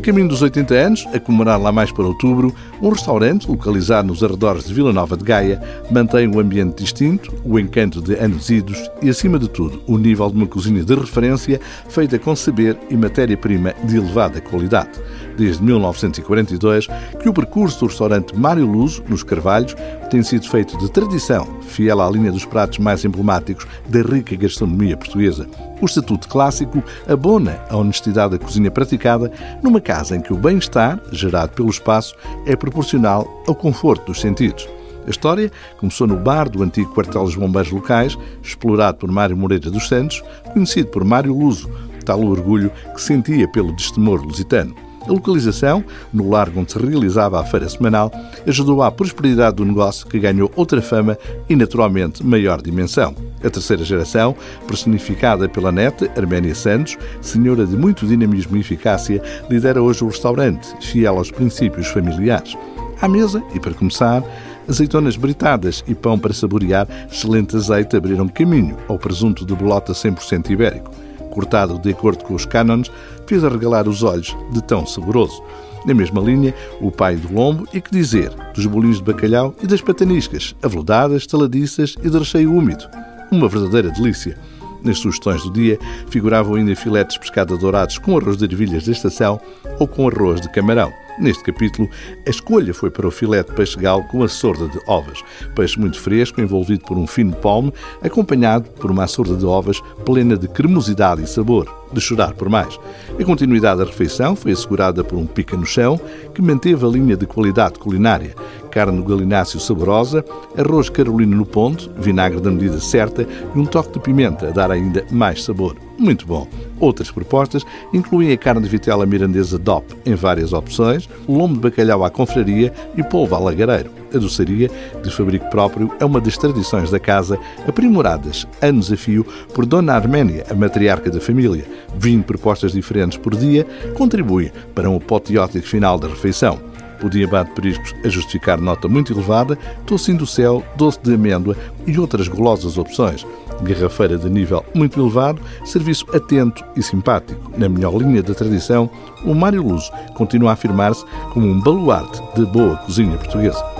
caminho dos 80 anos, a comemorar lá mais para outubro, um restaurante localizado nos arredores de Vila Nova de Gaia mantém um ambiente distinto, o encanto de anos idos e, acima de tudo, o nível de uma cozinha de referência feita com saber e matéria-prima de elevada qualidade. Desde 1942 que o percurso do restaurante Mário Luso, nos Carvalhos, tem sido feito de tradição, fiel à linha dos pratos mais emblemáticos da rica gastronomia portuguesa. O estatuto clássico abona a honestidade da cozinha praticada numa casa em que o bem-estar, gerado pelo espaço, é proporcional ao conforto dos sentidos. A história começou no bar do antigo quartel dos bombeiros locais, explorado por Mário Moreira dos Santos, conhecido por Mário Luso, tal o orgulho que sentia pelo destemor lusitano. A localização, no largo onde se realizava a feira semanal, ajudou à prosperidade do negócio que ganhou outra fama e, naturalmente, maior dimensão. A terceira geração, personificada pela neta, Arménia Santos, senhora de muito dinamismo e eficácia, lidera hoje o restaurante, fiel aos princípios familiares. À mesa, e para começar, azeitonas britadas e pão para saborear, excelente azeite abriram caminho ao presunto de bolota 100% ibérico cortado de acordo com os cânones, fez arregalar os olhos de tão saboroso. Na mesma linha, o pai do lombo e que dizer dos bolinhos de bacalhau e das pataniscas, aveludadas, taladiças e de recheio úmido. Uma verdadeira delícia. Nas sugestões do dia figuravam ainda filetes de pescada dourados com arroz de ervilhas da estação ou com arroz de camarão. Neste capítulo, a escolha foi para o filete de peixe-gal com a sorda de ovas. Peixe muito fresco, envolvido por um fino palme, acompanhado por uma sorda de ovas plena de cremosidade e sabor, de chorar por mais. A continuidade da refeição foi assegurada por um pica no chão, que manteve a linha de qualidade culinária. Carne no galináceo saborosa, arroz carolino no ponto, vinagre da medida certa e um toque de pimenta a dar ainda mais sabor. Muito bom. Outras propostas incluem a carne de vitela mirandesa DOP em várias opções, lombo de bacalhau à confraria e polvo à lagareiro. A doçaria, de fabrico próprio, é uma das tradições da casa, aprimoradas, anos a fio, por Dona Arménia, a matriarca da família. 20 propostas diferentes por dia contribuem para um apoteótico final da refeição o diabado de periscos a justificar nota muito elevada, tocinho do céu, doce de amêndoa e outras golosas opções. Garrafeira de nível muito elevado, serviço atento e simpático. Na melhor linha da tradição, o Mário Luso continua a afirmar-se como um baluarte de boa cozinha portuguesa.